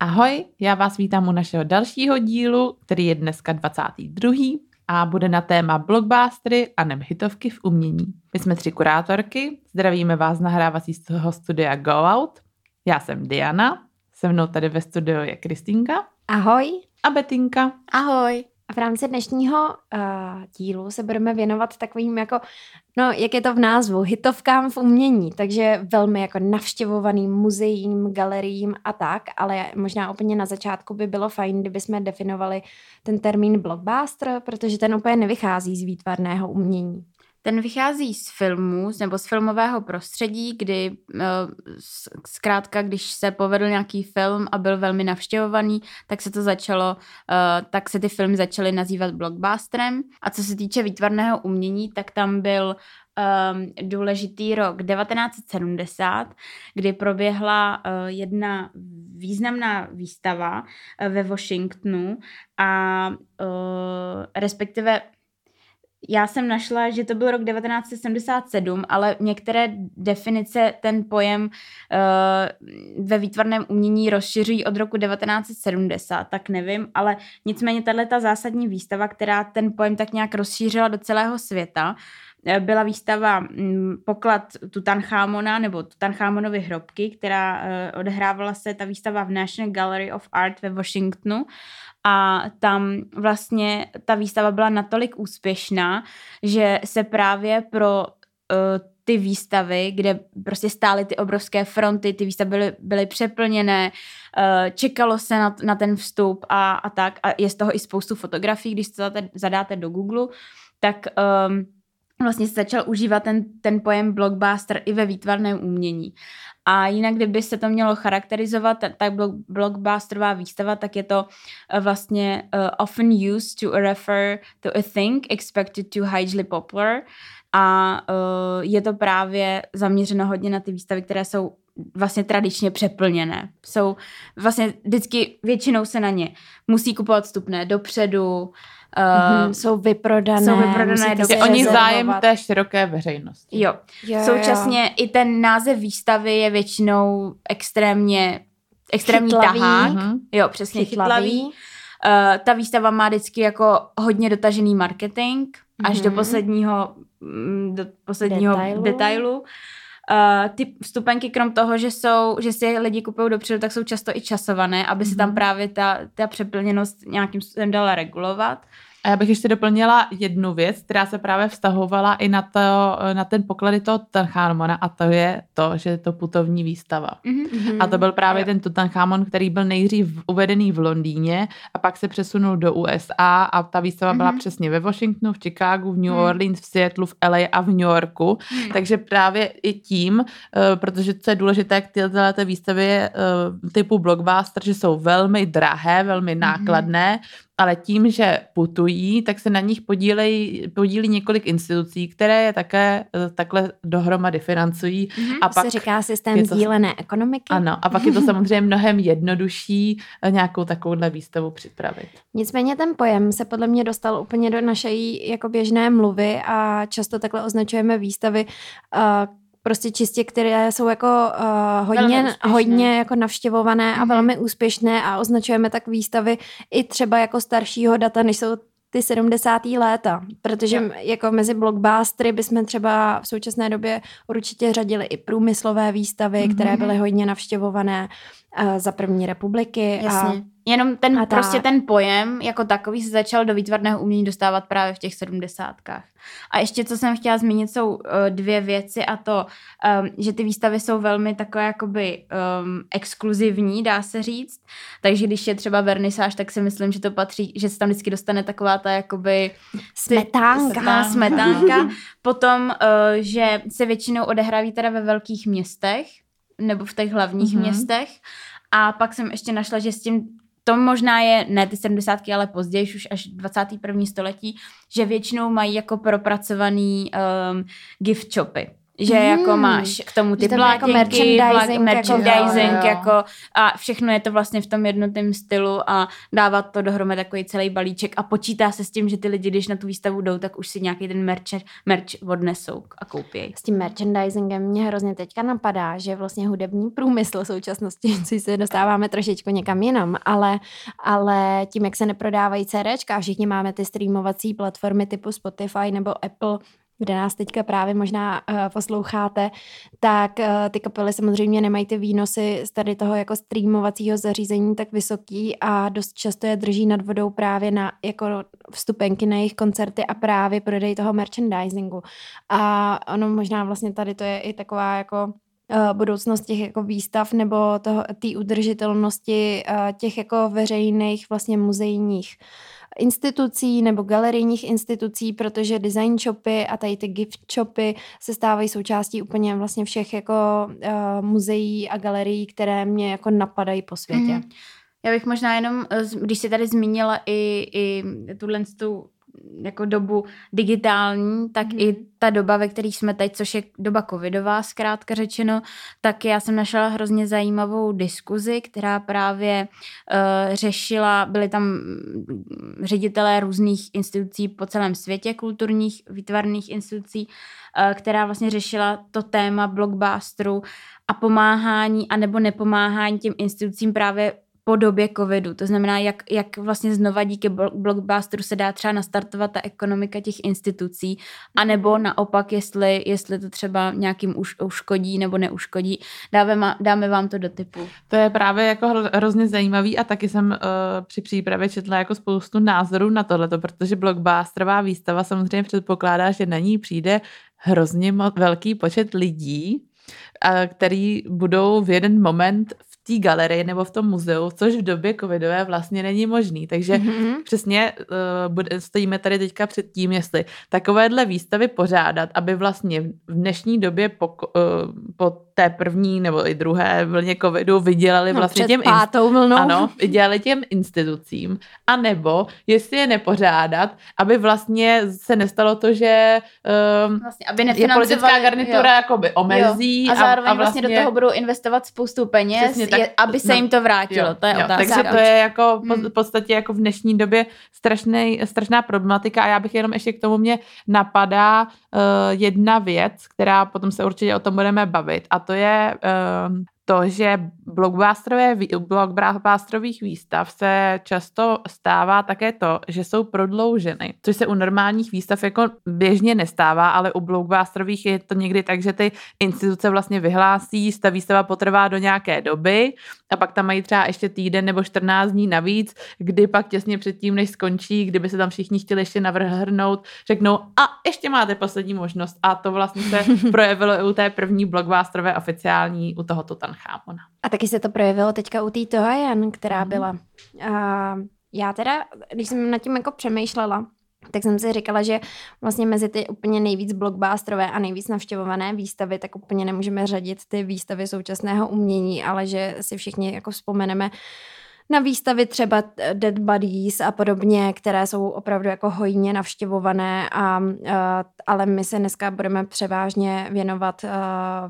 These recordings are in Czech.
Ahoj, já vás vítám u našeho dalšího dílu, který je dneska 22. a bude na téma blockbustery a nem hitovky v umění. My jsme tři kurátorky, zdravíme vás z nahrávacího studia Go Out. Já jsem Diana, se mnou tady ve studiu je Kristýnka. Ahoj. A Betinka. Ahoj. A v rámci dnešního uh, dílu se budeme věnovat takovým jako, no jak je to v názvu, hitovkám v umění, takže velmi jako navštěvovaným muzeím, galeriím a tak, ale možná úplně na začátku by bylo fajn, kdyby jsme definovali ten termín blockbuster, protože ten úplně nevychází z výtvarného umění. Ten vychází z filmů nebo z filmového prostředí, kdy eh, zkrátka, když se povedl nějaký film a byl velmi navštěvovaný, tak se to začalo, eh, tak se ty filmy začaly nazývat blockbusterem. A co se týče výtvarného umění, tak tam byl um, důležitý rok 1970, kdy proběhla uh, jedna významná výstava ve Washingtonu a respektive já jsem našla, že to byl rok 1977, ale některé definice ten pojem uh, ve výtvarném umění rozšiřují od roku 1970, tak nevím, ale nicméně tahle ta zásadní výstava, která ten pojem tak nějak rozšířila do celého světa, byla výstava mm, poklad Tutanchamona nebo Tutanchamonovy hrobky, která uh, odehrávala se ta výstava v National Gallery of Art ve Washingtonu a tam vlastně ta výstava byla natolik úspěšná, že se právě pro uh, ty výstavy, kde prostě stály ty obrovské fronty, ty výstavy byly, byly přeplněné, čekalo se na, na ten vstup a, a tak. A je z toho i spoustu fotografií, když to zadáte do Google, tak um, vlastně se začal užívat ten, ten pojem blockbuster i ve výtvarném umění. A jinak, kdyby se to mělo charakterizovat, ta blockbusterová výstava, tak je to eh, vlastně uh, often used to refer to a thing expected to hugely popular a uh, je to právě zaměřeno hodně na ty výstavy, které jsou vlastně tradičně přeplněné. Jsou vlastně vždycky většinou se na ně musí kupovat vstupné dopředu, Uh, mm-hmm, jsou vyprodané. Jsou vyprodané do Oni zájem té široké veřejnosti. Jo. jo Současně jo. i ten název výstavy je většinou extrémně extrémní chytlavý. tahák. Mm-hmm. Jo, přesně chytlavý. chytlavý. Uh, ta výstava má vždycky jako hodně dotažený marketing mm-hmm. až do mhm. posledního, mm, do posledního detailu. detailu. Uh, ty vstupenky, krom toho, že jsou, že si lidi kupují dopředu, tak jsou často i časované, aby se tam mhm. právě ta, ta přeplněnost nějakým způsobem dala regulovat. A já bych ještě doplnila jednu věc, která se právě vztahovala i na, to, na ten poklady toho Tutanchamona a to je to, že je to putovní výstava. Mm-hmm. A to byl právě ten Tutanchamon, který byl nejdřív uvedený v Londýně a pak se přesunul do USA a ta výstava mm-hmm. byla mhm. přesně ve Washingtonu, v Chicagu, v New mm. Orleans, v Seattle, v LA a v New Yorku. Mm. Takže právě i tím, eh, protože co je důležité k tyhle té výstavě eh, typu blockbuster, že jsou velmi drahé, velmi mhm. nákladné, mm ale tím, že putují, tak se na nich podílej, podílí několik institucí, které je také eh, takhle dohromady financují. Mm-hmm, a pak se říká systém to, sdílené ekonomiky. Ano, a pak je to samozřejmě mnohem jednodušší eh, nějakou takovouhle výstavu připravit. Nicméně ten pojem se podle mě dostal úplně do naší jako běžné mluvy a často takhle označujeme výstavy, uh, prostě čistě, které jsou jako uh, hodně, hodně jako navštěvované a mhm. velmi úspěšné a označujeme tak výstavy i třeba jako staršího data, než jsou ty 70. léta, protože jo. jako mezi blockbustery bychom třeba v současné době určitě řadili i průmyslové výstavy, mm-hmm. které byly hodně navštěvované uh, za první republiky. Jasně. A Jenom ten, a prostě ten pojem jako takový se začal do výtvarného umění dostávat právě v těch sedmdesátkách. A ještě, co jsem chtěla zmínit, jsou uh, dvě věci a to, um, že ty výstavy jsou velmi takové jakoby um, exkluzivní, dá se říct. Takže když je třeba vernisáž, tak si myslím, že to patří, že se tam vždycky dostane taková ta jakoby smetánka. smetánka. Potom, uh, že se většinou odehráví teda ve velkých městech, nebo v těch hlavních mm-hmm. městech. A pak jsem ještě našla, že s tím to možná je ne ty 70. ale později, už až 21. století, že většinou mají jako propracovaný um, gift shopy že hmm. jako máš k tomu ty plátěnky, jako merchandising, merchandising jako, jako a všechno je to vlastně v tom jednotném stylu a dávat to dohromady takový celý balíček a počítá se s tím, že ty lidi, když na tu výstavu jdou, tak už si nějaký ten merch, merch odnesou a koupí. S tím merchandisingem mě hrozně teďka napadá, že vlastně hudební průmysl současnosti, si se dostáváme trošičku někam jinam, ale, ale tím, jak se neprodávají CDčka, všichni máme ty streamovací platformy typu Spotify nebo Apple, kde nás teďka právě možná uh, posloucháte, tak uh, ty kapely samozřejmě nemají ty výnosy z tady toho jako streamovacího zařízení tak vysoký a dost často je drží nad vodou právě na jako vstupenky na jejich koncerty a právě prodej toho merchandisingu. A ono možná vlastně tady to je i taková jako uh, budoucnost těch jako výstav nebo té udržitelnosti těch jako veřejných vlastně muzejních uh, institucí nebo galerijních institucí, protože design shopy a tady ty gift shopy se stávají součástí úplně vlastně všech jako uh, muzeí a galerií, které mě jako napadají po světě. Mm. Já bych možná jenom, eh, když si tady zmínila i, i tuhle tu jako dobu digitální, tak mm. i ta doba, ve které jsme teď, což je doba covidová, zkrátka řečeno, tak já jsem našla hrozně zajímavou diskuzi, která právě uh, řešila, byly tam ředitelé různých institucí po celém světě, kulturních, výtvarných institucí, uh, která vlastně řešila to téma blockbusteru a pomáhání anebo nepomáhání těm institucím právě po době covidu. To znamená, jak, jak vlastně znova díky blockbusteru se dá třeba nastartovat ta ekonomika těch institucí, anebo naopak, jestli, jestli to třeba nějakým už, uškodí nebo neuškodí. Dáme, dáme vám to do typu. To je právě jako hrozně zajímavý a taky jsem uh, při přípravě četla jako spoustu názorů na tohleto, protože blockbusterová výstava samozřejmě předpokládá, že na ní přijde hrozně velký počet lidí, který budou v jeden moment té galerii nebo v tom muzeu, což v době covidové vlastně není možný. Takže mm-hmm. přesně uh, bude, stojíme tady teďka před tím, jestli takovéhle výstavy pořádat, aby vlastně v dnešní době po, uh, po té první nebo i druhé vlně covidu vydělali no, vlastně těm pátou vlnou. Ano, vydělali těm institucím. A nebo jestli je nepořádat, aby vlastně se nestalo to, že um, vlastně, aby je politická garnitura jo. jakoby omezí. Jo. A zároveň a, a vlastně, vlastně do toho budou investovat spoustu peněz, tak, je, aby se no, jim to vrátilo. Jo, to je jo, otázka. Takže to je jako hmm. v podstatě jako v dnešní době strašný, strašná problematika a já bych jenom ještě k tomu mě napadá uh, jedna věc, která potom se určitě o tom budeme bavit a to je uh, to, že blockbusterových výstav se často stává také to, že jsou prodlouženy, což se u normálních výstav jako běžně nestává, ale u blockbusterových je to někdy tak, že ty instituce vlastně vyhlásí, ta výstava potrvá do nějaké doby a pak tam mají třeba ještě týden nebo 14 dní navíc, kdy pak těsně předtím, než skončí, kdyby se tam všichni chtěli ještě navrhnout, řeknou a ještě máte poslední možnost. A to vlastně se projevilo i u té první blockbusterové oficiální, u toho Tutanchamona. A taky se to projevilo teďka u té Tohajan, která mm. byla. A já teda, když jsem nad tím jako přemýšlela, tak jsem si říkala, že vlastně mezi ty úplně nejvíc blockbusterové a nejvíc navštěvované výstavy, tak úplně nemůžeme řadit ty výstavy současného umění, ale že si všichni jako vzpomeneme na výstavy třeba Dead Bodies a podobně, které jsou opravdu jako hojně navštěvované, a, uh, ale my se dneska budeme převážně věnovat uh,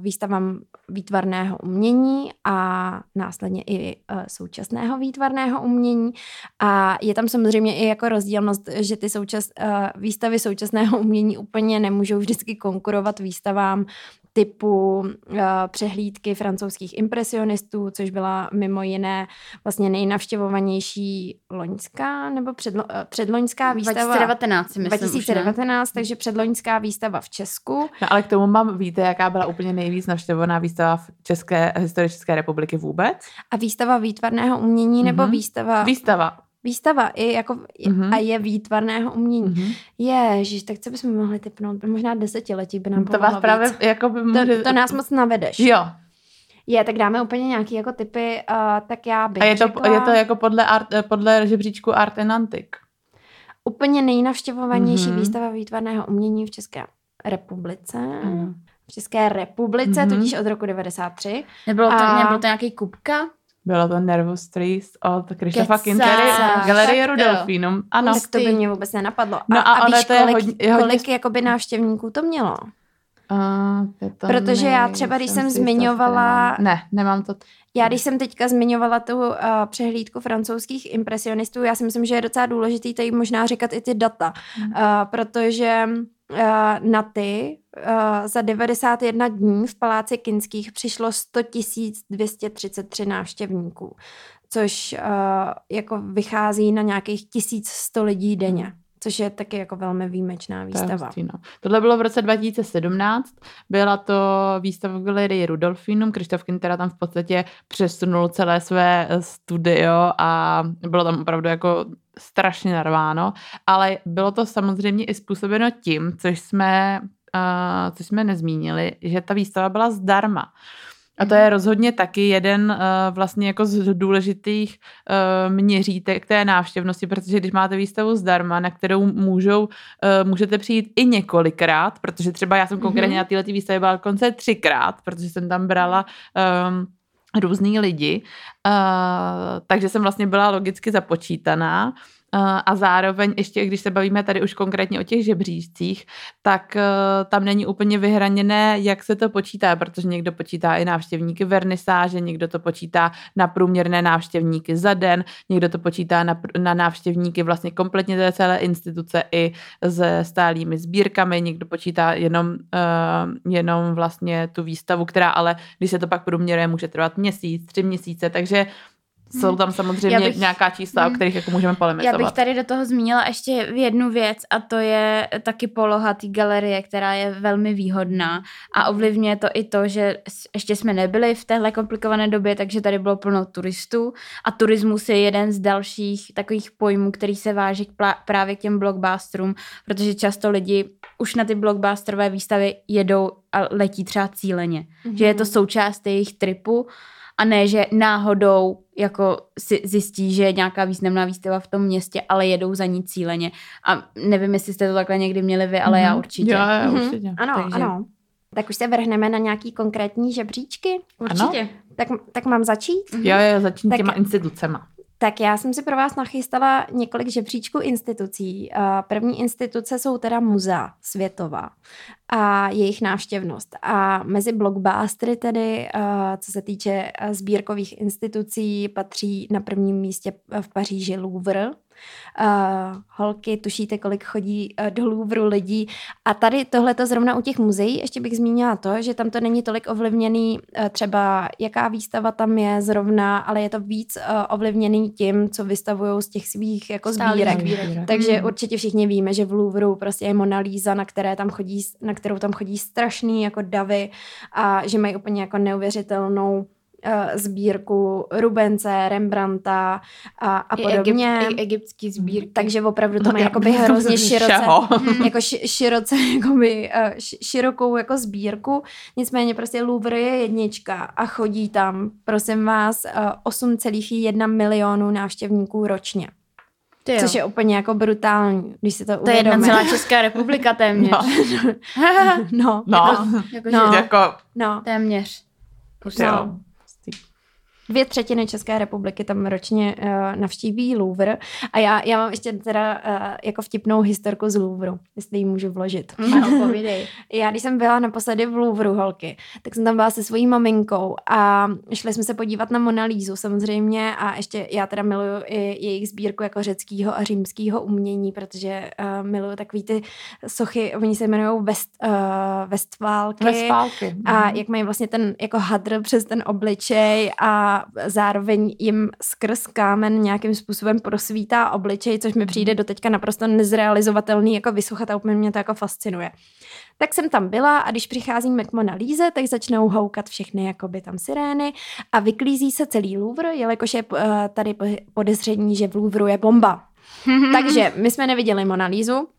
výstavám výtvarného umění a následně i současného výtvarného umění. A je tam samozřejmě i jako rozdílnost, že ty součas, výstavy současného umění úplně nemůžou vždycky konkurovat výstavám typu uh, přehlídky francouzských impresionistů, což byla mimo jiné vlastně nejnavštěvovanější loňská nebo předlo, uh, předloňská výstava. 2019, myslím 2019, už, takže předloňská výstava v Česku. No ale k tomu mám, víte, jaká byla úplně nejvíc navštěvovaná výstava v České, historii České republiky vůbec? A výstava výtvarného umění nebo mm-hmm. výstava? Výstava výstava i jako, mm-hmm. a je výtvarného umění. Mm-hmm. Ježiš, tak co bychom mohli typnout? Možná desetiletí by nám To vás víc. právě jako by mohli... to, to nás moc navedeš. Jo. Je, tak dáme úplně nějaký jako typy, uh, tak já bych A je to, řekla... je to jako podle, art, podle žebříčku Art and Antique? Úplně nejnavštěvovanější mm-hmm. výstava výtvarného umění v České republice. Mm. V České republice, mm-hmm. tudíž od roku 93. Nebylo to, a... nebylo to nějaký kubka? Bylo to Nervous Trees od Krištofa Kintery, Galerie Rudolfinum. Ano. Tak to by mě vůbec nenapadlo. No a, a, a víš, to kolik, je hodně, kolik hodně... jakoby návštěvníků to mělo? Uh, Protože já třeba, když jsem zmiňovala... Ne, nemám to. Já když jsem teďka zmiňovala tu uh, přehlídku francouzských impresionistů, já si myslím, že je docela důležitý tady možná říkat i ty data, mm. uh, protože na ty uh, za 91 dní v Paláci Kinských přišlo 100 233 návštěvníků, což uh, jako vychází na nějakých 1100 lidí denně. Což je taky jako velmi výjimečná výstava. To hustý, no. Tohle bylo v roce 2017, byla to výstava v galerii Rudolfinum, Krištof teda tam v podstatě přesunul celé své eh, studio a bylo tam opravdu jako strašně narváno, ale bylo to samozřejmě i způsobeno tím, což jsme, uh, což jsme nezmínili, že ta výstava byla zdarma. Uh, a to je rozhodně taky jeden uh, vlastně jako z důležitých uh, měřítek té návštěvnosti, protože když máte výstavu zdarma, na kterou můžou, uh, můžete přijít i několikrát, protože třeba já jsem konkrétně mm-hmm. na této výstavě byla konce třikrát, protože jsem tam brala um, různý lidi, uh, takže jsem vlastně byla logicky započítaná. Eh, a zároveň ještě, když se bavíme tady už konkrétně o těch žebříčcích, tak eh, tam není úplně vyhraněné, jak se to počítá, protože někdo počítá i návštěvníky vernisáže, někdo to počítá na průměrné návštěvníky za den, někdo to počítá na, na návštěvníky vlastně kompletně té celé instituce i se stálými sbírkami, někdo počítá jenom, uh, jenom vlastně tu výstavu, která ale, když se to pak průměruje, může trvat měsíc, tři měsíce, takže jsou tam samozřejmě bych, nějaká čísla, o hmm. kterých jako můžeme polemizovat. Já bych tady do toho zmínila ještě jednu věc a to je taky poloha té galerie, která je velmi výhodná a ovlivňuje to i to, že ještě jsme nebyli v téhle komplikované době, takže tady bylo plno turistů a turismus je jeden z dalších takových pojmů, který se váží k plá- právě k těm blockbusterům, protože často lidi už na ty blockbusterové výstavy jedou a letí třeba cíleně, mm-hmm. že je to mhm. součást jejich tripu a ne, že náhodou jako si zjistí, že je nějaká významná výstava v tom městě, ale jedou za ní cíleně. A nevím, jestli jste to takhle někdy měli vy, ale mm-hmm. já mhm. určitě. Já, já mm-hmm. určitě. Ano, Takže... ano. Tak už se vrhneme na nějaký konkrétní žebříčky? Určitě. Ano. Tak, tak mám začít? Jo, jo, začít tak, těma institucema. Tak já jsem si pro vás nachystala několik žebříčků institucí. První instituce jsou teda muzea světová a jejich návštěvnost. A mezi blockbustery tedy, co se týče sbírkových institucí, patří na prvním místě v Paříži Louvre, uh, holky, tušíte, kolik chodí uh, do Louvru lidí. A tady tohle to zrovna u těch muzeí, ještě bych zmínila to, že tam to není tolik ovlivněný uh, třeba jaká výstava tam je zrovna, ale je to víc uh, ovlivněný tím, co vystavují z těch svých jako sbírek. sbírek. Takže hmm. určitě všichni víme, že v Louvru prostě je Mona Lisa, na, které tam chodí, na kterou tam chodí strašný jako davy a že mají úplně jako neuvěřitelnou sbírku Rubence, Rembrandta a, a podobně. Egypt, egyptský sbírky. Takže opravdu to má jakoby hrozně široce, jako ši, široce, jakoby, uh, širokou jako sbírku. Nicméně prostě Louvre je jednička a chodí tam, prosím vás, uh, 8,1 milionů návštěvníků ročně. Ty Což je úplně jako brutální, když si to To je jedna celá Česká republika téměř. No. no. No. Jako, no. Jako, no. Téměř. No dvě třetiny České republiky tam ročně uh, navštíví Louvre a já, já mám ještě teda uh, jako vtipnou historku z Louvru, jestli ji můžu vložit. Ano, povídej. já když jsem byla naposledy v Louvru, holky, tak jsem tam byla se svojí maminkou a šli jsme se podívat na Monalízu samozřejmě a ještě já teda miluju i jejich sbírku jako řeckého a římského umění, protože uh, miluju takový ty sochy, oni se jmenují West, uh, Westfálky. Westfálky. A mhm. jak mají vlastně ten jako hadr přes ten obličej a zároveň jim skrz kámen nějakým způsobem prosvítá obličej, což mi přijde do teďka naprosto nezrealizovatelný jako vysuchat a úplně mě to jako fascinuje. Tak jsem tam byla a když přicházíme k Mona Líze, tak začnou houkat všechny jakoby tam sirény a vyklízí se celý Louvre, jelikož je uh, tady podezření, že v Louvru je bomba. Takže my jsme neviděli Mona Lízu, Eh,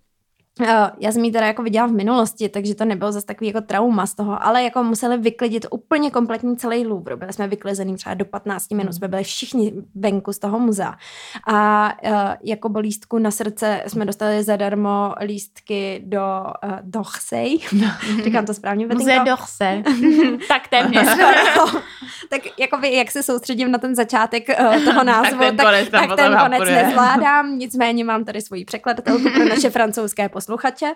já jsem ji teda jako viděla v minulosti, takže to nebylo zase takový jako trauma z toho, ale jako museli vyklidit úplně kompletní celý Louvre. Byli jsme vyklizený třeba do 15 minut, hmm. jsme byli všichni venku z toho muzea. A uh, jako lístku na srdce jsme dostali zadarmo lístky do uh, Dochsej. No. Říkám to správně, Muze Dochse. tak téměř. tak jako vy, jak se soustředím na ten začátek uh, toho názvu, tak ten tak, tak ten konec nezvládám, nicméně mám tady svoji překladatelku pro naše francouzské posluchače posluchače.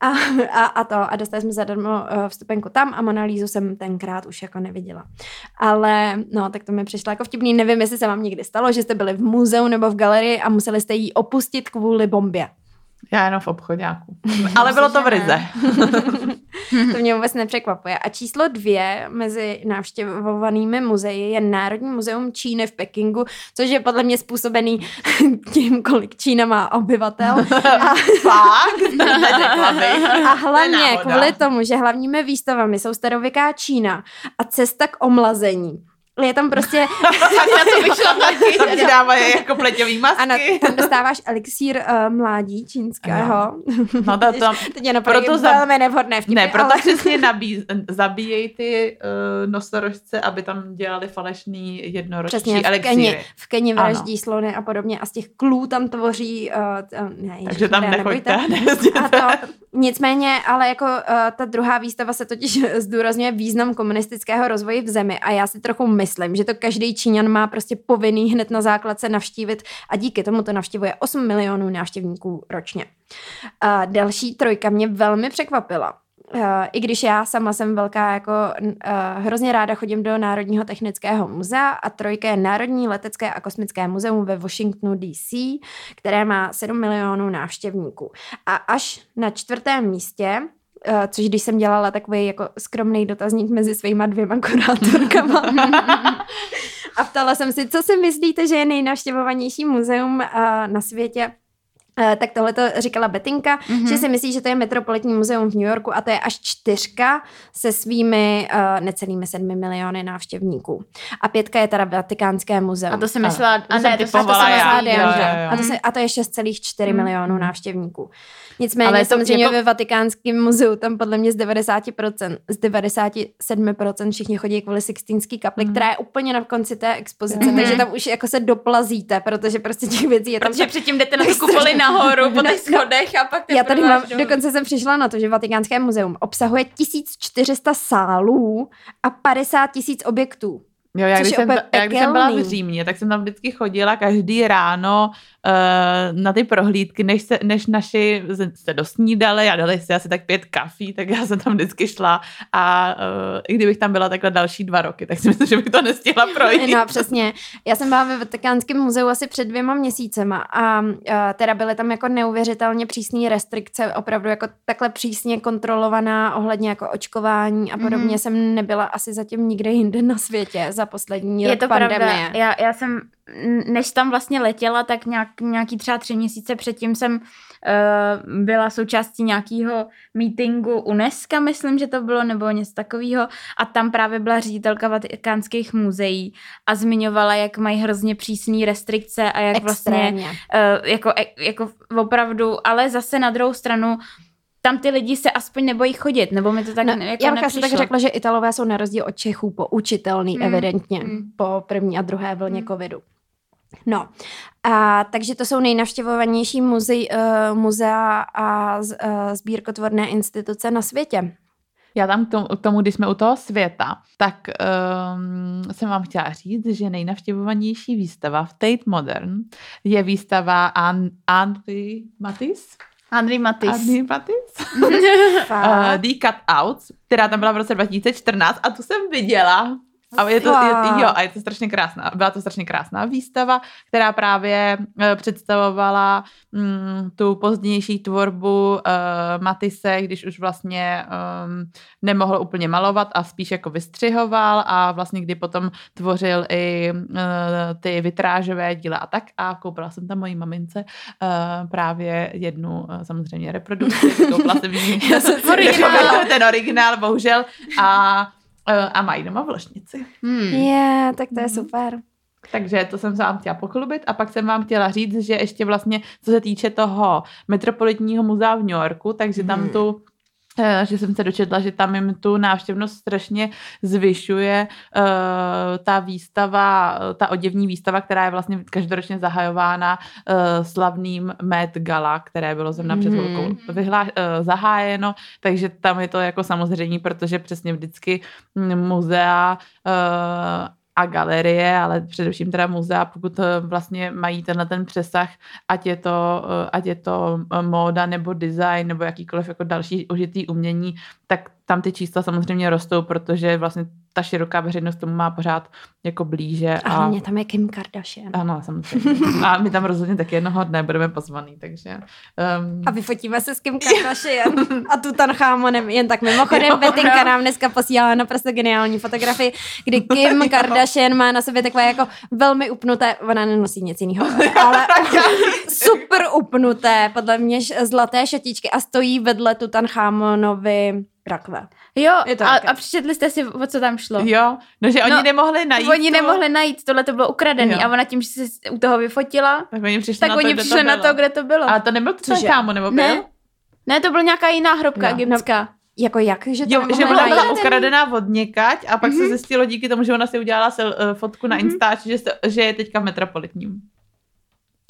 A, a, a to, a dostali jsme zadarmo eh, vstupenku tam a Monalízu jsem tenkrát už jako neviděla. Ale no, tak to mi přišlo jako vtipný. Nevím, jestli se vám někdy stalo, že jste byli v muzeu nebo v galerii a museli jste ji opustit kvůli bombě. Já jenom v obchodňáku. Ale bylo to v Rize. to mě vůbec nepřekvapuje. A číslo dvě mezi návštěvovanými muzeji je Národní muzeum Číny v Pekingu, což je podle mě způsobený tím, kolik Čína má obyvatel. A, Fakt? a hlavně kvůli tomu, že hlavními výstavami jsou starověká Čína a cesta k omlazení je tam prostě... na to vyšla taky. Tam ti dávají jako pleťový masky. Ano, tam dostáváš elixír uh, mládí čínského. No to tam... Teď je proto za... velmi nevhodné vtipy, Ne, proto ale... přesně nabí... zabíjejí ty uh, nosorožce, aby tam dělali falešný jednoročí Přesně, v elixíry. Keni, v Keni vraždí ano. slony a podobně a z těch klů tam tvoří... Uh, ne, Takže tam nechoďte. A to, nicméně, ale jako uh, ta druhá výstava se totiž zdůrazňuje význam komunistického rozvoje v zemi a já si trochu myslím, že to každý Číňan má prostě povinný hned na základce navštívit a díky tomu to navštěvuje 8 milionů návštěvníků ročně. A další trojka mě velmi překvapila. Uh, I když já sama jsem velká, jako uh, hrozně ráda chodím do Národního technického muzea a trojka je Národní letecké a kosmické muzeum ve Washingtonu DC, které má 7 milionů návštěvníků. A až na čtvrtém místě což když jsem dělala takový jako skromný dotazník mezi svýma dvěma kurátorkama. a ptala jsem si, co si myslíte, že je nejnavštěvovanější muzeum uh, na světě? Uh, tak tohle to říkala Betinka, mm-hmm. že si myslí, že to je Metropolitní muzeum v New Yorku a to je až čtyřka se svými uh, necelými sedmi miliony návštěvníků. A pětka je teda Vatikánské muzeum. A to si myslela, a, a ne, to, to, to, to, a, to, se, a to je 6,4 mm. milionů návštěvníků. Nicméně Ale samozřejmě jako... ve Vatikánském muzeu tam podle mě z 90%, z 97% všichni chodí kvůli Sixtínský kapli, mm. která je úplně na konci té expozice, mm. takže tam už jako se doplazíte, protože prostě těch věcí je tam... Protože předtím jdete na tu kupoli nahoru po těch schodech a pak Já tady mám, dokonce jsem přišla na to, že Vatikánské muzeum obsahuje 1400 sálů a 50 tisíc objektů. Jo, já, když jsem, já když jsem byla v Římě, tak jsem tam vždycky chodila každý ráno uh, na ty prohlídky, než, se, než naši se dosnídali a dali si asi tak pět kafí, tak já jsem tam vždycky šla a uh, i kdybych tam byla takhle další dva roky, tak si myslím, že bych to nestihla projít. No, přesně. Já jsem byla ve Vatikánském muzeu asi před dvěma měsícema a uh, teda byly tam jako neuvěřitelně přísné restrikce, opravdu jako takhle přísně kontrolovaná ohledně jako očkování a podobně mm-hmm. jsem nebyla asi zatím nikde jinde na světě za poslední Je rok to pandemie. Pravda. Já, já jsem, než tam vlastně letěla, tak nějak, nějaký třeba tři měsíce předtím jsem uh, byla součástí nějakého meetingu UNESCO, myslím, že to bylo, nebo něco takového. A tam právě byla ředitelka vatikánských muzeí a zmiňovala, jak mají hrozně přísné restrikce a jak vlastně, Extrémně. vlastně uh, jako, jako opravdu, ale zase na druhou stranu tam ty lidi se aspoň nebojí chodit, nebo mi to tak no, jako Já bych tak řekla, že Italové jsou na rozdíl od Čechů poučitelný, mm. evidentně, mm. po první a druhé vlně mm. covidu. No, a, takže to jsou nejnavštěvovanější muzej, uh, muzea a z, uh, sbírkotvorné instituce na světě. Já tam k tomu, k tomu, když jsme u toho světa, tak um, jsem vám chtěla říct, že nejnavštěvovanější výstava v Tate Modern je výstava An- Andry Matis. Andrej Matis. Andrej Matis. uh, The Cutouts, která tam byla v roce 2014 a tu jsem viděla a je to, je, jo, a je to strašně krásná. Byla to strašně krásná výstava, která právě e, představovala mm, tu pozdější tvorbu e, Matise, když už vlastně e, nemohl úplně malovat a spíš jako vystřihoval a vlastně kdy potom tvořil i e, ty vitrážové díla a tak. A koupila jsem tam mojí mamince e, právě jednu e, samozřejmě reprodukci, koupila jsem jí ten originál, bohužel. A Uh, a mají doma v ložnici. Hmm. Je, yeah, tak to je hmm. super. Takže to jsem se vám chtěla pochlubit a pak jsem vám chtěla říct, že ještě vlastně, co se týče toho Metropolitního muzea v New Yorku, takže tam hmm. tu Eh, že jsem se dočetla, že tam jim tu návštěvnost strašně zvyšuje uh, ta výstava, ta oděvní výstava, která je vlastně každoročně zahajována uh, slavným Met Gala, které bylo zrovna před chvilkou mm. vyhlá, uh, zahájeno, takže tam je to jako samozřejmě, protože přesně vždycky muzea uh, a galerie, ale především teda muzea, pokud vlastně mají tenhle ten přesah, ať je to, ať je to móda nebo design nebo jakýkoliv jako další užitý umění, tak tam ty čísla samozřejmě rostou, protože vlastně ta široká veřejnost tomu má pořád jako blíže. A, a hlavně tam je Kim Kardashian. Ano, samozřejmě. A my tam rozhodně taky jednoho dne budeme pozvaný, takže... Um... A vyfotíme se s Kim Kardashian a Tutankhamonem. Jen tak mimochodem, Betinka nám dneska posílala naprosto geniální fotografii, kdy Kim Kardashian má na sobě takové jako velmi upnuté, ona nenosí nic jiného, ale super upnuté, podle mě zlaté šatičky a stojí vedle Tutankhamonovi rakve. Jo, je to a, a přečetli jste si, o co tam šlo. Jo, no že oni no, nemohli najít Oni to... nemohli najít, tohle to bylo ukradené a ona tím, že se u toho vyfotila, tak oni přišli, tak na, to, oni přišli to na to, kde to bylo. A to nebyl to kámo, nebo byl? Ne, ne, to byla nějaká jiná hrobka no. egyptská. No. Jako jak? Že, to jo, že byla, byla ukradená od někať a pak mm-hmm. se mhm. zjistilo díky tomu, že ona si udělala se, uh, fotku mm-hmm. na mhm. Instač, že, že je teďka v metropolitním.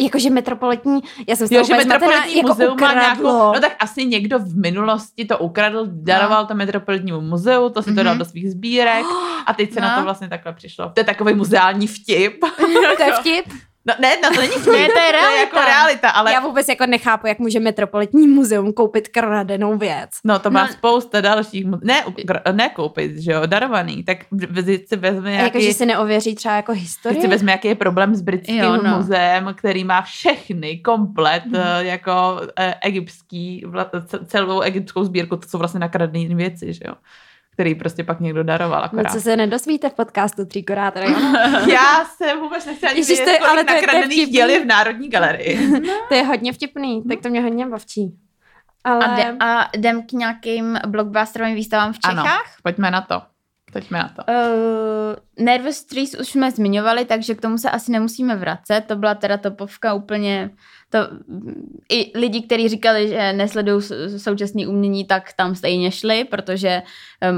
Jakože metropolitní, já jsem jo, že metropolitní jako muzeum ukradlo. má nějakou, no tak asi někdo v minulosti to ukradl, daroval no. to metropolitnímu muzeu, to si mm-hmm. to dal mhm. do svých sbírek a teď se no. na to vlastně takhle přišlo. To je takový muzeální vtip. to je vtip? No, ne, no to není vtip, ne, to je realita. To je jako realita, ale... Já vůbec jako nechápu, jak může Metropolitní muzeum koupit kradenou věc. No, to má no. spousta dalších, ne, ne koupit, že jo, darovaný, tak si vezme nějaký... Jakože si neověří třeba jako historii? si vezme, jaký je problém s britským jo, no. muzeem, který má všechny, komplet, hmm. jako e, egyptský, celou egyptskou sbírku, to jsou vlastně nakradené věci, že jo který prostě pak někdo daroval no, akorát. No, co se nedosvíte v podcastu Tříkorát. Já se vůbec nechci ani Ježiš, vědět, ale to nakradených děl je v Národní galerii. No. to je hodně vtipný, tak to mě hodně bavčí. Ale... A, de, a jdem k nějakým blockbusterovým výstavám v Čechách? Ano, pojďme na to. Pojďme na to. Uh, Nervous Trees už jsme zmiňovali, takže k tomu se asi nemusíme vracet. To byla teda topovka úplně to, i lidi, kteří říkali, že nesledují současné umění, tak tam stejně šli, protože,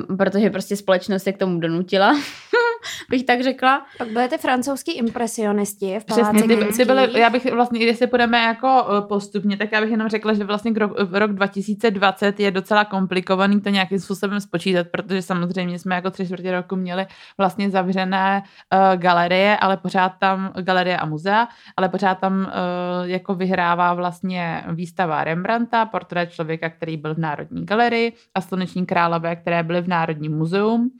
um, protože prostě společnost se k tomu donutila, bych tak řekla. Pak byly ty francouzský impresionisti v Přesně, ty, ty byly, já bych vlastně, jestli půjdeme jako e, postupně, tak já bych jenom řekla, že vlastně rok, rok 2020 je docela komplikovaný to nějakým způsobem spočítat, protože samozřejmě jsme jako tři čtvrtě roku měli vlastně zavřené uh, galerie, ale pořád tam, galerie a muzea, ale pořád tam uh, jako vy vyhrává vlastně výstava Rembrandta, portrét člověka, který byl v Národní galerii a Sluneční králové, které byly v Národním muzeum.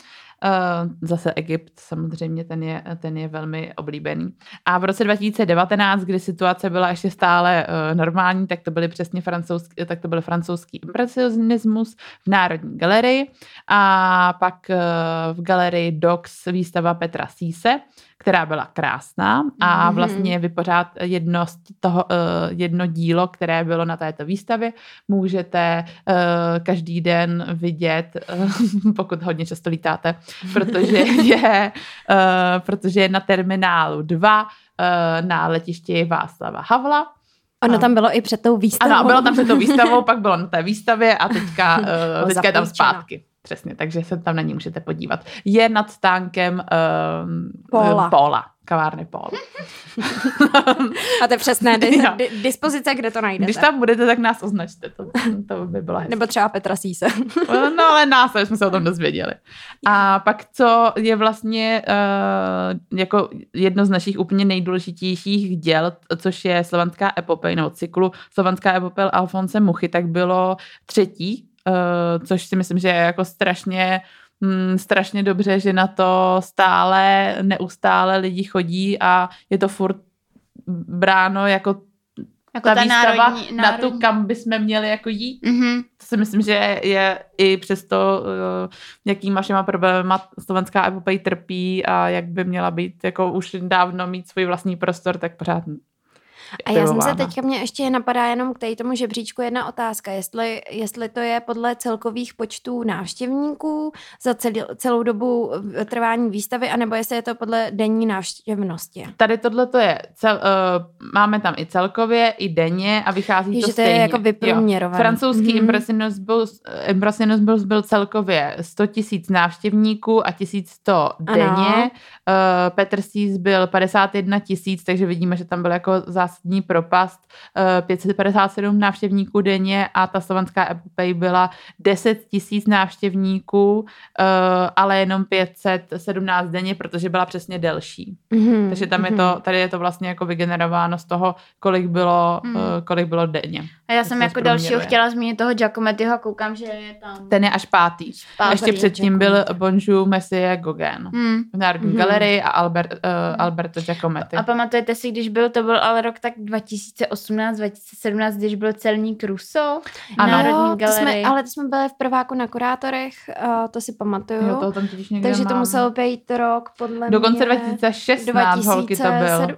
Eh, zase Egypt, samozřejmě, ten je, ten je velmi oblíbený. A v roce 2019, kdy situace byla ještě stále eh, normální, tak to byly přesně francouzský, tak to byl francouzský impresionismus v Národní galerii a pak eh, v galerii Dox výstava Petra Síse, která byla krásná a mhm. vlastně vy pořád jedno, z toho, jedno dílo, které bylo na této výstavě, můžete každý den vidět, pokud hodně často lítáte, protože je, protože je na terminálu 2 uh, eh, na letišti Václava Havla. Ono tam bylo i před tou výstavou. Ano, bylo tam před tou výstavou, pak bylo na té výstavě a teďka, teďka je tam zpátky. Přesně, takže se tam na ní můžete podívat. Je nad stánkem um, Póla. Póla kavárny Paul. Máte přesné di- di- dispozice, kde to najdete. Když tam budete, tak nás označte, to, to by bylo hezké. Nebo třeba Petra Síse. no ale nás, jsme se o tom dozvěděli. A pak, co je vlastně uh, jako jedno z našich úplně nejdůležitějších děl, což je slovanská epopej, nebo cyklu slovanská epopej Alfonse Muchy, tak bylo třetí, což si myslím, že je jako strašně mm, strašně dobře, že na to stále, neustále lidi chodí a je to furt bráno jako jako ta, ta výstava národní, národní. na tu, kam bychom měli jako jít. Mm-hmm. To si myslím, že je i přesto, uh, jakýma všema problémy slovenská epopej trpí a jak by měla být, jako už dávno mít svůj vlastní prostor, tak pořád a já jsem se teďka, mě ještě napadá jenom k tomu žebříčku jedna otázka, jestli, jestli to je podle celkových počtů návštěvníků za celý, celou dobu trvání výstavy, anebo jestli je to podle denní návštěvnosti. Tady tohle to je, cel, uh, máme tam i celkově, i denně a vychází je, to že stejně. to je jako vyprůměrované. Francouzský mm-hmm. impresionismus, impresionismus byl celkově 100 tisíc návštěvníků a 1100 denně. Uh, Petr Sís byl 51 tisíc, takže vidíme, že tam byl jako zás zásadní propast 557 návštěvníků denně a ta slovanská epopej byla 10 tisíc návštěvníků, ale jenom 517 denně, protože byla přesně delší. Mm-hmm. Takže tam je to, mhm. tady je to vlastně jako vygenerováno z toho, kolik bylo, mm. kolik bylo denně. A já jsem jako dalšího chtěla zmínit toho Giacomettiho a koukám, že je tam... Ten je až pátý. pátý Ještě předtím byl Bonjour Messie Gauguin mm. v Národní mm. galerii a Albert, uh, Alberto Giacometti. A pamatujete si, když byl, to byl ale rok tak 2018, 2017, když byl celník Russo v ano. Národní galerii. To jsme, ale to jsme byli v prváku na kurátorech, uh, to si pamatuju. Jo, to tam Takže to muselo být rok podle Dokonce mě... 2016 2007, holky to byl.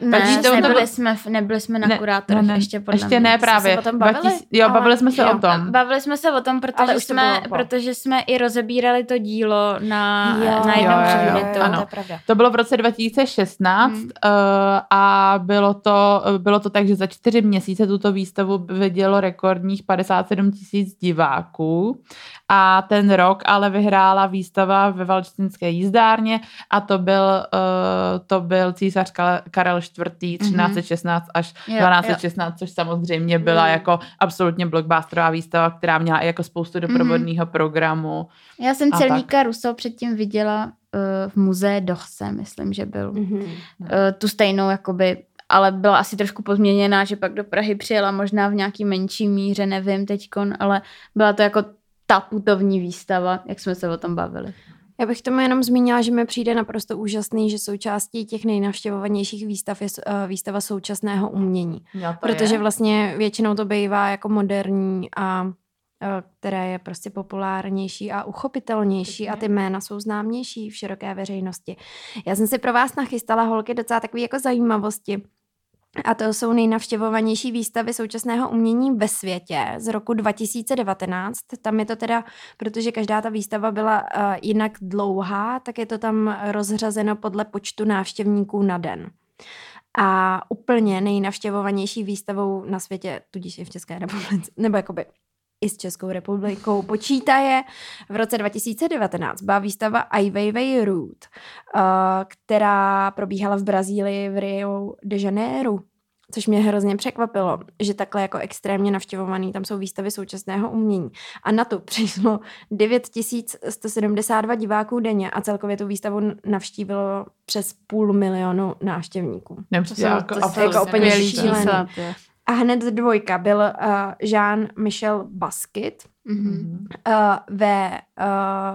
Ne, to, nebyli, to... jsme, nebyli jsme na ne, kurátorech ne, ne, ještě podle Ještě mě. ne právě. Se o tom bavili? 2000, jo, bavili jsme se jo, o tom. Bavili jsme se o tom, protože, jsme, protože jsme i rozebírali to dílo na, jo, na jednom předmětu. Ano. To, to bylo v roce 2016 hmm. uh, a bylo to, bylo to tak, že za čtyři měsíce tuto výstavu vidělo rekordních 57 tisíc diváků a ten rok ale vyhrála výstava ve Valčtinské jízdárně a to byl, uh, to byl císař Karel IV. 1316 až 1216, což samozřejmě byla mm. jako absolutně blockbusterová výstava, která měla i jako spoustu mhm. doprovodného programu. Já jsem celníka Ruso předtím viděla uh, v muzee Dochse, myslím, že byl. Mm-hmm. Uh, tu stejnou jakoby ale byla asi trošku pozměněná, že pak do Prahy přijela možná v nějaký menší míře, nevím teďkon, ale byla to jako ta putovní výstava, jak jsme se o tom bavili. Já bych tomu jenom zmínila, že mi přijde naprosto úžasný, že součástí těch nejnavštěvovanějších výstav je uh, výstava současného umění. Protože je. vlastně většinou to bývá jako moderní a uh, které je prostě populárnější a uchopitelnější a ty jména jsou známější v široké veřejnosti. Já jsem si pro vás nachystala holky docela takové jako zajímavosti. A to jsou nejnavštěvovanější výstavy současného umění ve světě z roku 2019. Tam je to teda, protože každá ta výstava byla uh, jinak dlouhá, tak je to tam rozřazeno podle počtu návštěvníků na den. A úplně nejnavštěvovanější výstavou na světě, tudíž je v České republice, nebo jakoby i s Českou republikou počítaje. V roce 2019 byla výstava Ai Weiwei Root, uh, která probíhala v Brazílii v Rio de Janeiro což mě hrozně překvapilo, že takhle jako extrémně navštěvovaný, tam jsou výstavy současného umění. A na to přišlo 9172 diváků denně a celkově tu výstavu navštívilo přes půl milionu návštěvníků. to, jako, to, to jako úplně. A hned dvojka byl uh, Jean-Michel Basquiat mm-hmm. uh, ve uh,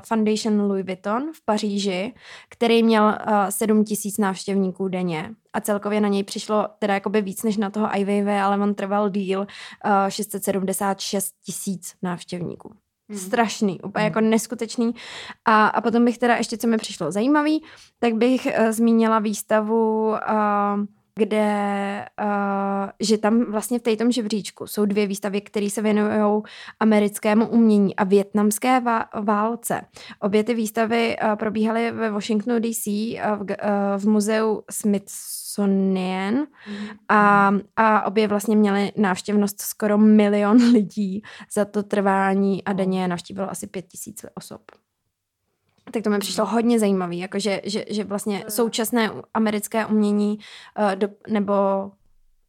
Foundation Louis Vuitton v Paříži, který měl uh, 7 tisíc návštěvníků denně a celkově na něj přišlo teda jakoby víc než na toho IVV, ale on trval díl uh, 676 tisíc návštěvníků. Mm. Strašný, úplně mm. jako neskutečný. A, a potom bych teda ještě, co mi přišlo zajímavý, tak bych uh, zmínila výstavu uh, kde, uh, že tam vlastně v této žebříčku jsou dvě výstavy, které se věnují americkému umění a větnamské válce. Obě ty výstavy uh, probíhaly ve Washingtonu DC uh, v, uh, v muzeu Smithsonian mm. a, a obě vlastně měly návštěvnost skoro milion lidí za to trvání a denně navštívilo asi pět tisíc osob. Tak to mi přišlo hodně zajímavé, jakože že, že vlastně současné americké umění uh, do, nebo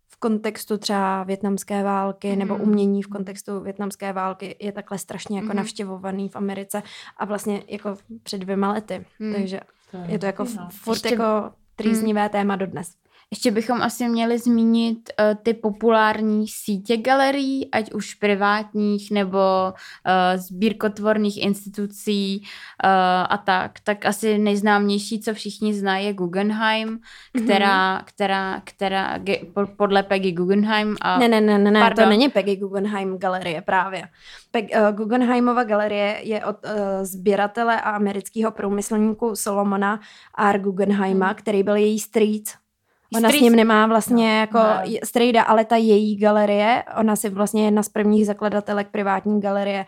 v kontextu třeba větnamské války mm. nebo umění v kontextu větnamské války je takhle strašně jako mm. navštěvovaný v Americe a vlastně jako před dvěma lety. Mm. Takže to je, je to jako furt Ještě... jako trýznivé mm. téma dodnes. Ještě bychom asi měli zmínit uh, ty populární sítě galerií, ať už privátních nebo uh, sbírkotvorných institucí uh, a tak. Tak asi nejznámější, co všichni znají, je Guggenheim, která, mm-hmm. která, která, která podle Peggy Guggenheim a... Ne, ne, ne, ne, ne to není Peggy Guggenheim galerie právě. Peg, uh, Guggenheimova galerie je od uh, sběratele a amerického průmyslníku Solomona R. Guggenheima, mm. který byl její strýc Ona Strýc... s ním nemá vlastně no, jako no. strejda, ale ta její galerie, ona si vlastně jedna z prvních zakladatelek privátní galerie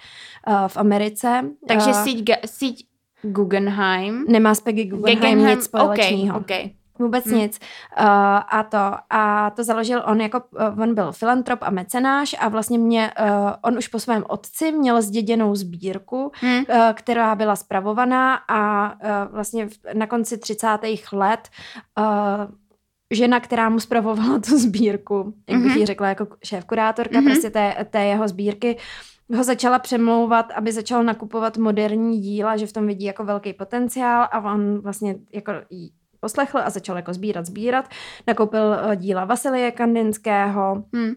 uh, v Americe. Takže uh, síť, síť Guggenheim. Nemá s Peggy Guggenheim, Guggenheim nic společného. Okay, okay. Vůbec hmm. nic. Uh, a to a to založil on jako, uh, on byl filantrop a mecenáš a vlastně mě, uh, on už po svém otci měl zděděnou sbírku, hmm. uh, která byla spravovaná a uh, vlastně na konci 30. let uh, žena, která mu zpravovala tu sbírku, jak bych mm-hmm. ji řekla, jako šéf-kurátorka mm-hmm. prostě té, té jeho sbírky, ho začala přemlouvat, aby začal nakupovat moderní díla, že v tom vidí jako velký potenciál a on vlastně jako poslechl a začal jako sbírat, sbírat. Nakoupil eh, díla Vasilie Kandinského, hmm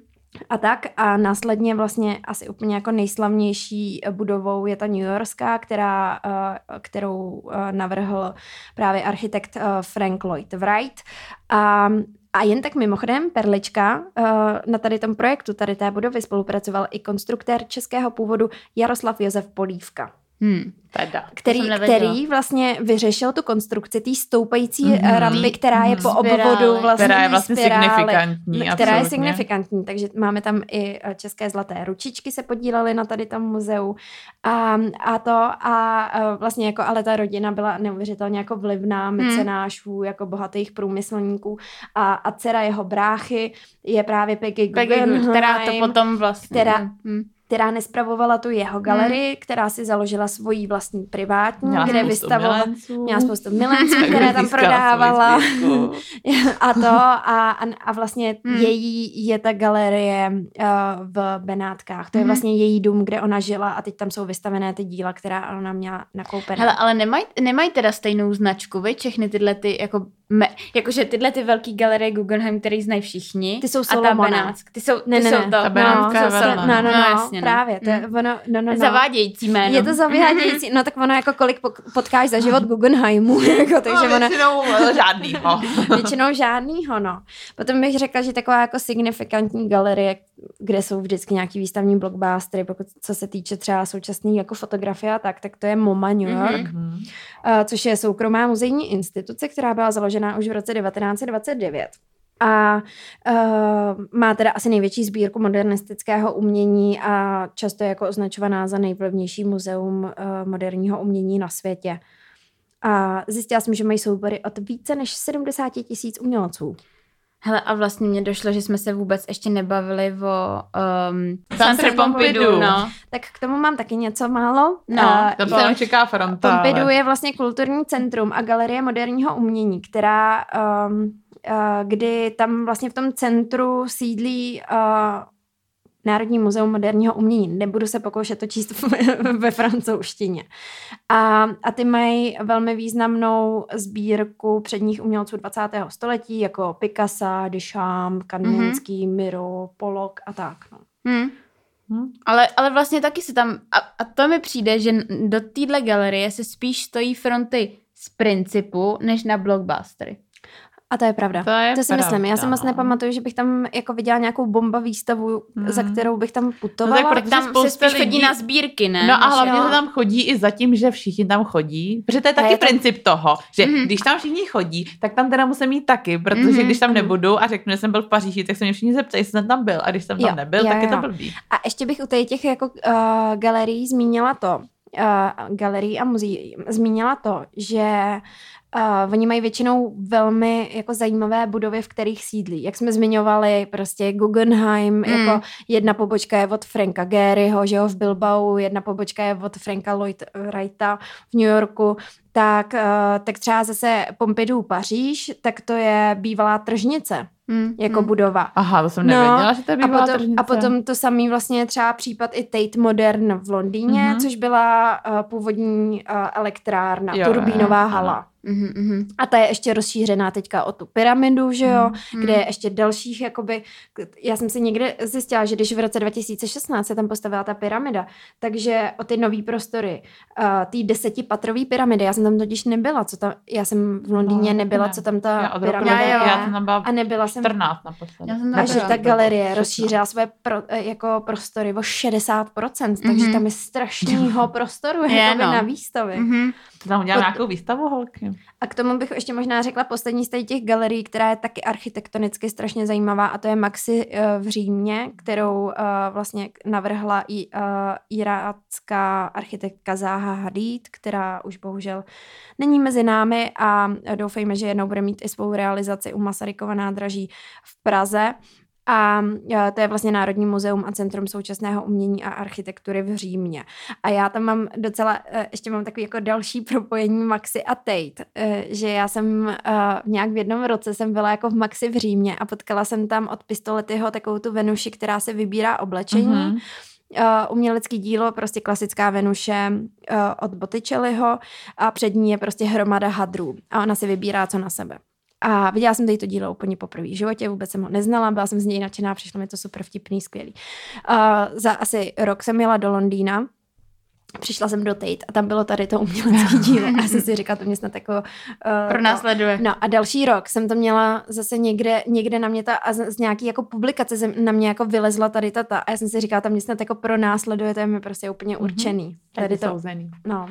a tak. A následně vlastně asi úplně jako nejslavnější budovou je ta New Yorkská, která, eh, kterou eh, navrhl právě architekt Frank Lloyd Wright. A a jen tak mimochodem, Perlička, na tady tom projektu, tady té budovy spolupracoval i konstruktér českého původu Jaroslav Josef Polívka. Hmm. Teda, který, který vlastně vyřešil tu konstrukci té stoupající mm-hmm. rampy, která je po obvodu vlastně která je vlastně spirály, signifikantní. Která absolutně. je signifikantní, takže máme tam i eh, české zlaté ručičky se podílely na tady tom muzeu a, a to a eh, vlastně jako ale ta rodina byla neuvěřitelně jako vlivná hmm. mecenášů, hmm. jako bohatých průmyslníků a, a dcera jeho bráchy je právě Peggy Guggenheim, která to potom vlastně která, hmm která nespravovala tu jeho galerii, hmm. která si založila svoji vlastní privátní, měla kde vystavovala, měla spoustu milenců, které tam prodávala a to a, a vlastně hmm. její je ta galerie uh, v Benátkách, to je hmm. vlastně její dům, kde ona žila a teď tam jsou vystavené ty díla, která ona měla nakoupené. Hele, ale nemají nemaj teda stejnou značku, vy, všechny tyhle ty jako Me, jakože tyhle ty velký galerie Guggenheim, který znají všichni. Ty jsou Solomona. A ta Benátsk. Ty jsou, ty ne, ne, jsou to. Ta Benátka no, jsou, no, no, no, no, jasně, no. právě. To, mm. ono, no, no, no. Zavádějící jméno. Je to zavádějící, no tak ono jako kolik potkáš za život Guggenheimu. Jako, takže no, většinou ono, žádnýho. většinou žádnýho, no. Potom bych řekla, že taková jako signifikantní galerie, kde jsou vždycky nějaký výstavní blockbustery, pokud co se týče třeba současné jako fotografie a tak, tak to je MoMA New mhm. York, mm-hmm. uh, což je soukromá muzejní instituce, která byla založena už v roce 1929. A uh, má teda asi největší sbírku modernistického umění a často je jako označovaná za nejvlivnější muzeum uh, moderního umění na světě. A zjistila jsem, že mají soubory od více než 70 tisíc umělců. Hele, a vlastně mě došlo, že jsme se vůbec ještě nebavili o um, Centre Pompidou. No. Tak k tomu mám taky něco málo. No, uh, tam se čeká fronta. Pompidou ale... je vlastně kulturní centrum a galerie moderního umění, která, um, uh, kdy tam vlastně v tom centru sídlí uh, Národní muzeum moderního umění. Nebudu se pokoušet to číst ve francouzštině. A, a ty mají velmi významnou sbírku předních umělců 20. století, jako Picasso, Duchamp, Kandinský, mm-hmm. Miro, Pollock a tak. No. Mm. Hmm. Ale, ale vlastně taky se tam, a, a to mi přijde, že do téhle galerie se spíš stojí fronty z principu, než na blockbustery. A to je pravda. To, je to si pravda, myslím. Já si moc no. nepamatuju, že bych tam jako viděla nějakou bomba výstavu, mm. za kterou bych tam putovala. No, tak tam se spíš lidí... chodí na sbírky, ne? No a hlavně se tam chodí i za tím, že všichni tam chodí. Protože to je taky je to... princip toho, že mm. když tam všichni chodí, tak tam teda musím mít taky, protože mm. když tam nebudu a řeknu, že jsem byl v Paříži, tak se mě všichni zeptají, jestli jsem tam byl. A když jsem tam jo, nebyl, jo, tak jo. je to blbý. A ještě bych u těch jako uh, galerií zmínila to, uh, galerií a muzeí zmínila to, že Uh, oni mají většinou velmi jako zajímavé budovy, v kterých sídlí. Jak jsme zmiňovali, prostě Guggenheim, mm. jako jedna pobočka je od Franka Garyho, že jo, v Bilbao, jedna pobočka je od Franka Lloyd Wrighta v New Yorku, tak, uh, tak třeba zase Pompidou Paříž, tak to je bývalá tržnice hmm, jako hmm. budova. Aha, to jsem nevěděla, no, že to je bývalá a potom, tržnice. A potom to samý vlastně je třeba případ i Tate Modern v Londýně, mm-hmm. což byla uh, původní uh, elektrárna, jo, turbínová jo, hala. Ano. Mm-hmm. A ta je ještě rozšířená teďka o tu pyramidu, že jo, mm-hmm. kde je ještě dalších, jakoby, já jsem si někde zjistila, že když v roce 2016 se tam postavila ta pyramida, takže o ty nové prostory, uh, ty desetipatrový pyramidy, já jsem tam totiž nebyla, co tam, já jsem v Londýně no, nebyla, ne. co tam ta já pyramida je. Já jsem tam byla a nebyla 14 naposledy. A že ta galerie rozšířila své pro, eh, jako prostory o 60%, mm-hmm. takže tam je strašného prostoru je, no. na výstavy. Mm-hmm. Tam udělám Pod... nějakou výstavu, holky. A k tomu bych ještě možná řekla poslední z těch galerií, která je taky architektonicky strašně zajímavá a to je Maxi uh, v Římě, kterou uh, vlastně navrhla i uh, irácká architektka Zaha Hadid, která už bohužel není mezi námi a doufejme, že jednou bude mít i svou realizaci u Masarykova nádraží v Praze. A to je vlastně Národní muzeum a Centrum současného umění a architektury v Římě. A já tam mám docela, e, ještě mám takový jako další propojení Maxi a Tate, e, že já jsem e, nějak v jednom roce jsem byla jako v Maxi v Římě a potkala jsem tam od Pistoletyho takovou tu Venuši, která se vybírá oblečení. Mm-hmm. Uh, umělecký dílo, prostě klasická Venuše uh, od Botticelliho a před ní je prostě hromada hadrů a ona si vybírá, co na sebe. A viděla jsem tady to dílo úplně poprvé v životě, vůbec jsem ho neznala, byla jsem z něj nadšená, přišlo mi to super vtipný, skvělý. Uh, za asi rok jsem jela do Londýna, přišla jsem do Tate a tam bylo tady to umělecké dílo. A já jsem si říkala, to mě snad jako... Uh, Pro nás sleduje. No a další rok jsem to měla zase někde, někde na mě ta, a z, z nějaký jako publikace jsem, na mě jako vylezla tady ta, ta a já jsem si říkala, tam mě snad jako pro nás sleduje, to je mi prostě úplně mhm. určený. Mm-hmm. Tady to. Souzený. No.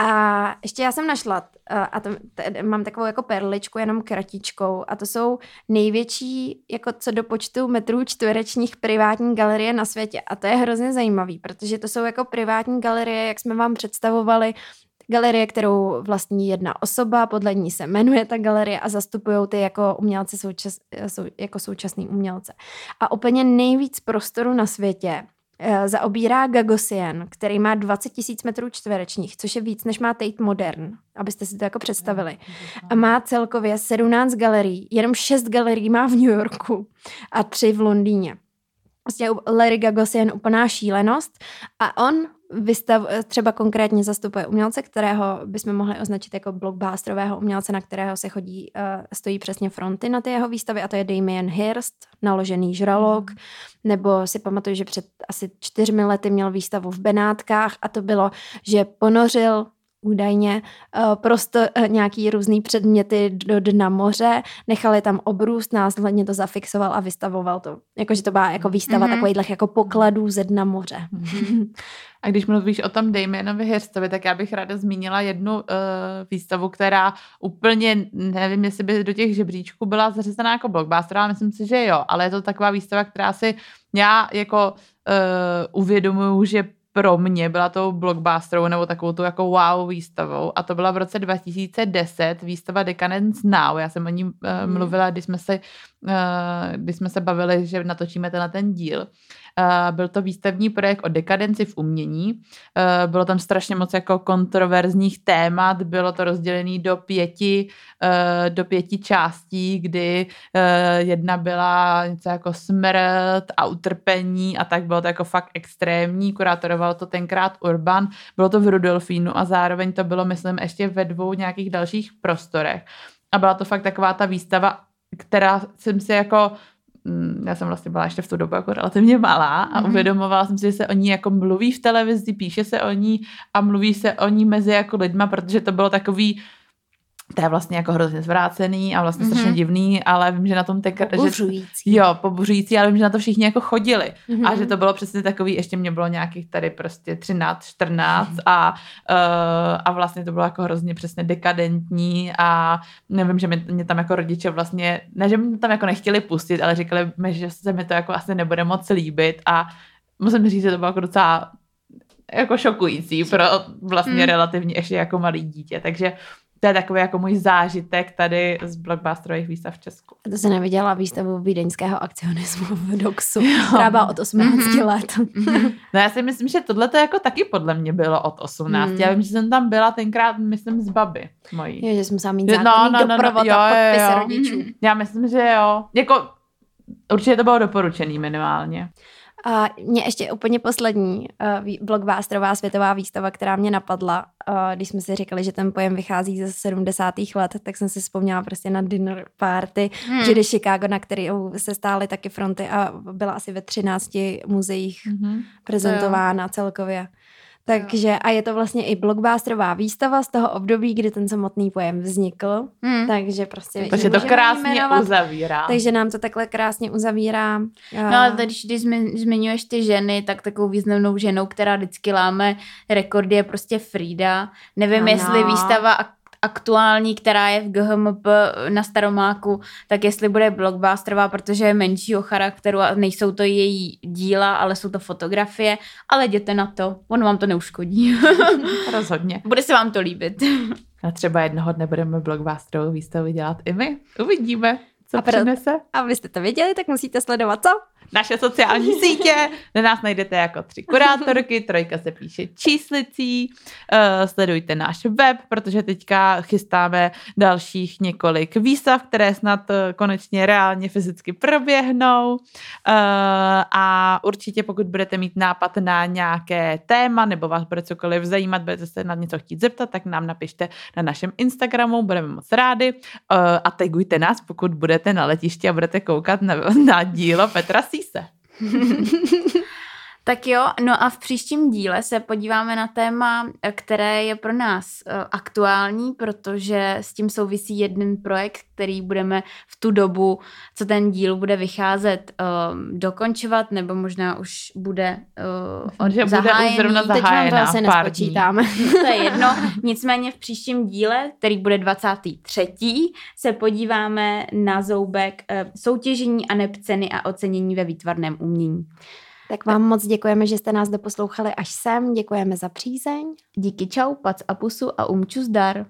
A ještě já jsem našla, a to, t- mám takovou jako perličku, jenom kratičkou, a to jsou největší, jako co do počtu metrů čtverečních privátní galerie na světě. A to je hrozně zajímavý, protože to jsou jako privátní galerie, jak jsme vám představovali, galerie, kterou vlastní jedna osoba, podle ní se jmenuje ta galerie a zastupují ty jako umělce součas, sou, jako současný umělce. A úplně nejvíc prostoru na světě Eh, zaobírá Gagosian, který má 20 tisíc metrů čtverečních, což je víc, než má Tate Modern, abyste si to jako představili. A má celkově 17 galerií, jenom 6 galerií má v New Yorku a 3 v Londýně. Vlastně Larry Gagosian úplná šílenost a on vystav, třeba konkrétně zastupuje umělce, kterého bychom mohli označit jako blockbusterového umělce, na kterého se chodí, uh, stojí přesně fronty na ty jeho výstavy a to je Damien Hirst, naložený žralok, mm. nebo si pamatuju, že před asi čtyřmi lety měl výstavu v Benátkách a to bylo, že ponořil údajně uh, prostor, uh, nějaký různý předměty do dna moře, nechali tam obrůst, následně to zafixoval a vystavoval to. Jakože to byla jako výstava mm-hmm. takových jako pokladů ze dna moře. Mm-hmm. A když mluvíš o tom Damienovi Hirstovi, tak já bych ráda zmínila jednu uh, výstavu, která úplně, nevím, jestli by do těch žebříčků byla zařazená jako blockbuster, ale myslím si, že jo, ale je to taková výstava, která si já jako uh, uvědomuju, že pro mě byla tou blockbusterovou nebo takovou tu jako wow výstavou a to byla v roce 2010 výstava Decadence Now. Já jsem o ní uh, mluvila, když jsme, se, uh, když jsme se bavili, že natočíme tenhle ten díl. Uh, byl to výstavní projekt o dekadenci v umění. Uh, bylo tam strašně moc jako kontroverzních témat, bylo to rozdělené do pěti, uh, do pěti částí, kdy jedna byla něco jako smrt a utrpení a tak bylo to jako fakt extrémní. Kurátoroval to tenkrát Urban, bylo to v Rudolfínu a zároveň to bylo, myslím, ještě ve dvou nějakých dalších prostorech. A byla to fakt taková ta výstava, která jsem si jako já jsem vlastně byla ještě v tu dobu jako relativně malá a mm-hmm. uvědomovala jsem si, že se o ní jako mluví v televizi, píše se o ní a mluví se o ní mezi jako lidma, protože to bylo takový to je vlastně jako hrozně zvrácený a vlastně mm-hmm. strašně divný, ale vím, že na tom teď... Pobuřující. Že, jo, pobuřující, ale vím, že na to všichni jako chodili. Mm-hmm. A že to bylo přesně takový, ještě mě bylo nějakých tady prostě 13, 14 mm-hmm. a, uh, a vlastně to bylo jako hrozně přesně dekadentní a nevím, že mě, mě tam jako rodiče vlastně, ne, že mě tam jako nechtěli pustit, ale říkali mi, že se mi to jako asi nebude moc líbit a musím říct, že to bylo jako docela jako šokující pro vlastně mm. relativně ještě jako malý dítě, takže to je takový jako můj zážitek tady z blockbusterových výstav v Česku. To se neviděla výstavu vídeňského akcionismu v Doxu, která byla od 18 mm-hmm. let. Mm-hmm. No já si myslím, že tohle to jako taky podle mě bylo od 18. Mm. Já vím, že jsem tam byla tenkrát, myslím, z baby mojí. Jo, že jsem musela mít no, no, no, no, jo, a jo, jo. rodičů. Já myslím, že jo. Jako určitě to bylo doporučený minimálně. A mě ještě úplně poslední uh, blockbusterová světová výstava, která mě napadla, uh, když jsme si říkali, že ten pojem vychází ze 70. let, tak jsem si vzpomněla prostě na dinner party hmm. že Chicago, na kterou se stály taky fronty a byla asi ve 13 muzeích hmm. prezentována celkově. Takže a je to vlastně i blockbusterová výstava z toho období, kdy ten samotný pojem vznikl. Hmm. Takže prostě Takže to krásně jmenovat, uzavírá. Takže nám to takhle krásně uzavírá. No a když, když zmiňuješ ty ženy, tak takovou významnou ženou, která vždycky láme rekordy, je prostě Frida. Nevím, no, jestli výstava aktuální, která je v GHMP na Staromáku, tak jestli bude blockbusterová, protože je menšího charakteru a nejsou to její díla, ale jsou to fotografie, ale jděte na to, on vám to neuškodí. Rozhodně. Bude se vám to líbit. A třeba jednoho dne budeme blockbusterovou výstavu dělat i my. Uvidíme. co a přinese. A vy jste to věděli, tak musíte sledovat co? Naše sociální sítě, kde nás najdete jako tři kurátorky, trojka se píše číslicí, uh, sledujte náš web, protože teďka chystáme dalších několik výstav, které snad uh, konečně reálně fyzicky proběhnou. Uh, a určitě pokud budete mít nápad na nějaké téma nebo vás bude cokoliv zajímat, budete se na něco chtít zeptat, tak nám napište na našem Instagramu, budeme moc rádi. Uh, a tagujte nás, pokud budete na letišti a budete koukat na, na dílo Petra C spise. Tak jo, no a v příštím díle se podíváme na téma, které je pro nás uh, aktuální, protože s tím souvisí jeden projekt, který budeme v tu dobu, co ten díl bude vycházet, uh, dokončovat, nebo možná už bude uh, od, zahájený. Bude už zrovna zahájená, Teď vám to asi nespočítáme. to je jedno. Nicméně v příštím díle, který bude 23. se podíváme na zoubek soutěžení a nepceny a ocenění ve výtvarném umění. Tak vám moc děkujeme, že jste nás doposlouchali až sem. Děkujeme za přízeň. Díky čau, pac a pusu a umču zdar.